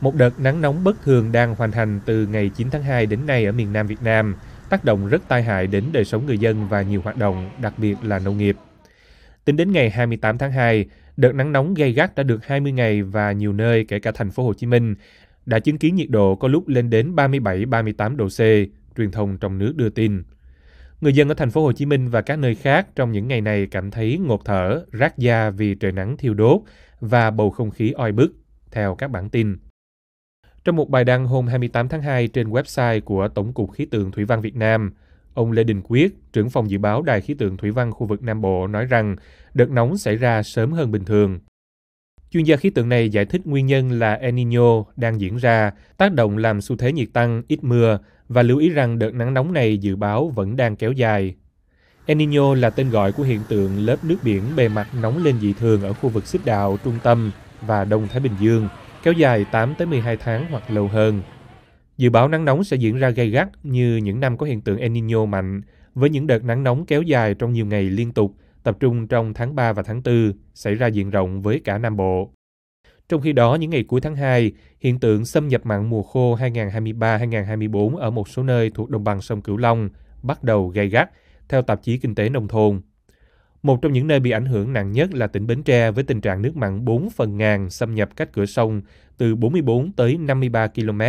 Một đợt nắng nóng bất thường đang hoàn thành từ ngày 9 tháng 2 đến nay ở miền Nam Việt Nam, tác động rất tai hại đến đời sống người dân và nhiều hoạt động, đặc biệt là nông nghiệp. Tính đến ngày 28 tháng 2, đợt nắng nóng gay gắt đã được 20 ngày và nhiều nơi kể cả thành phố Hồ Chí Minh đã chứng kiến nhiệt độ có lúc lên đến 37-38 độ C, truyền thông trong nước đưa tin. Người dân ở thành phố Hồ Chí Minh và các nơi khác trong những ngày này cảm thấy ngột thở, rát da vì trời nắng thiêu đốt và bầu không khí oi bức, theo các bản tin. Trong một bài đăng hôm 28 tháng 2 trên website của Tổng cục Khí tượng Thủy văn Việt Nam, ông Lê Đình Quyết, trưởng phòng dự báo Đài khí tượng thủy văn khu vực Nam Bộ nói rằng đợt nóng xảy ra sớm hơn bình thường. Chuyên gia khí tượng này giải thích nguyên nhân là El Nino đang diễn ra, tác động làm xu thế nhiệt tăng, ít mưa và lưu ý rằng đợt nắng nóng này dự báo vẫn đang kéo dài. El Nino là tên gọi của hiện tượng lớp nước biển bề mặt nóng lên dị thường ở khu vực xích đạo trung tâm và Đông Thái Bình Dương, kéo dài 8 tới 12 tháng hoặc lâu hơn. Dự báo nắng nóng sẽ diễn ra gay gắt như những năm có hiện tượng El Nino mạnh, với những đợt nắng nóng kéo dài trong nhiều ngày liên tục, tập trung trong tháng 3 và tháng 4, xảy ra diện rộng với cả Nam Bộ. Trong khi đó, những ngày cuối tháng 2, hiện tượng xâm nhập mặn mùa khô 2023-2024 ở một số nơi thuộc đồng bằng sông Cửu Long bắt đầu gay gắt, theo tạp chí Kinh tế Nông thôn. Một trong những nơi bị ảnh hưởng nặng nhất là tỉnh Bến Tre với tình trạng nước mặn 4 phần ngàn xâm nhập các cửa sông từ 44 tới 53 km.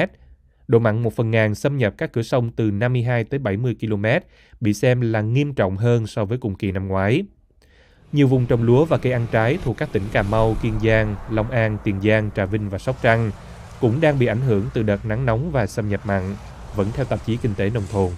Độ mặn 1 phần ngàn xâm nhập các cửa sông từ 52 tới 70 km bị xem là nghiêm trọng hơn so với cùng kỳ năm ngoái. Nhiều vùng trồng lúa và cây ăn trái thuộc các tỉnh Cà Mau, Kiên Giang, Long An, Tiền Giang, Trà Vinh và Sóc Trăng cũng đang bị ảnh hưởng từ đợt nắng nóng và xâm nhập mặn, vẫn theo tạp chí Kinh tế Nông thôn.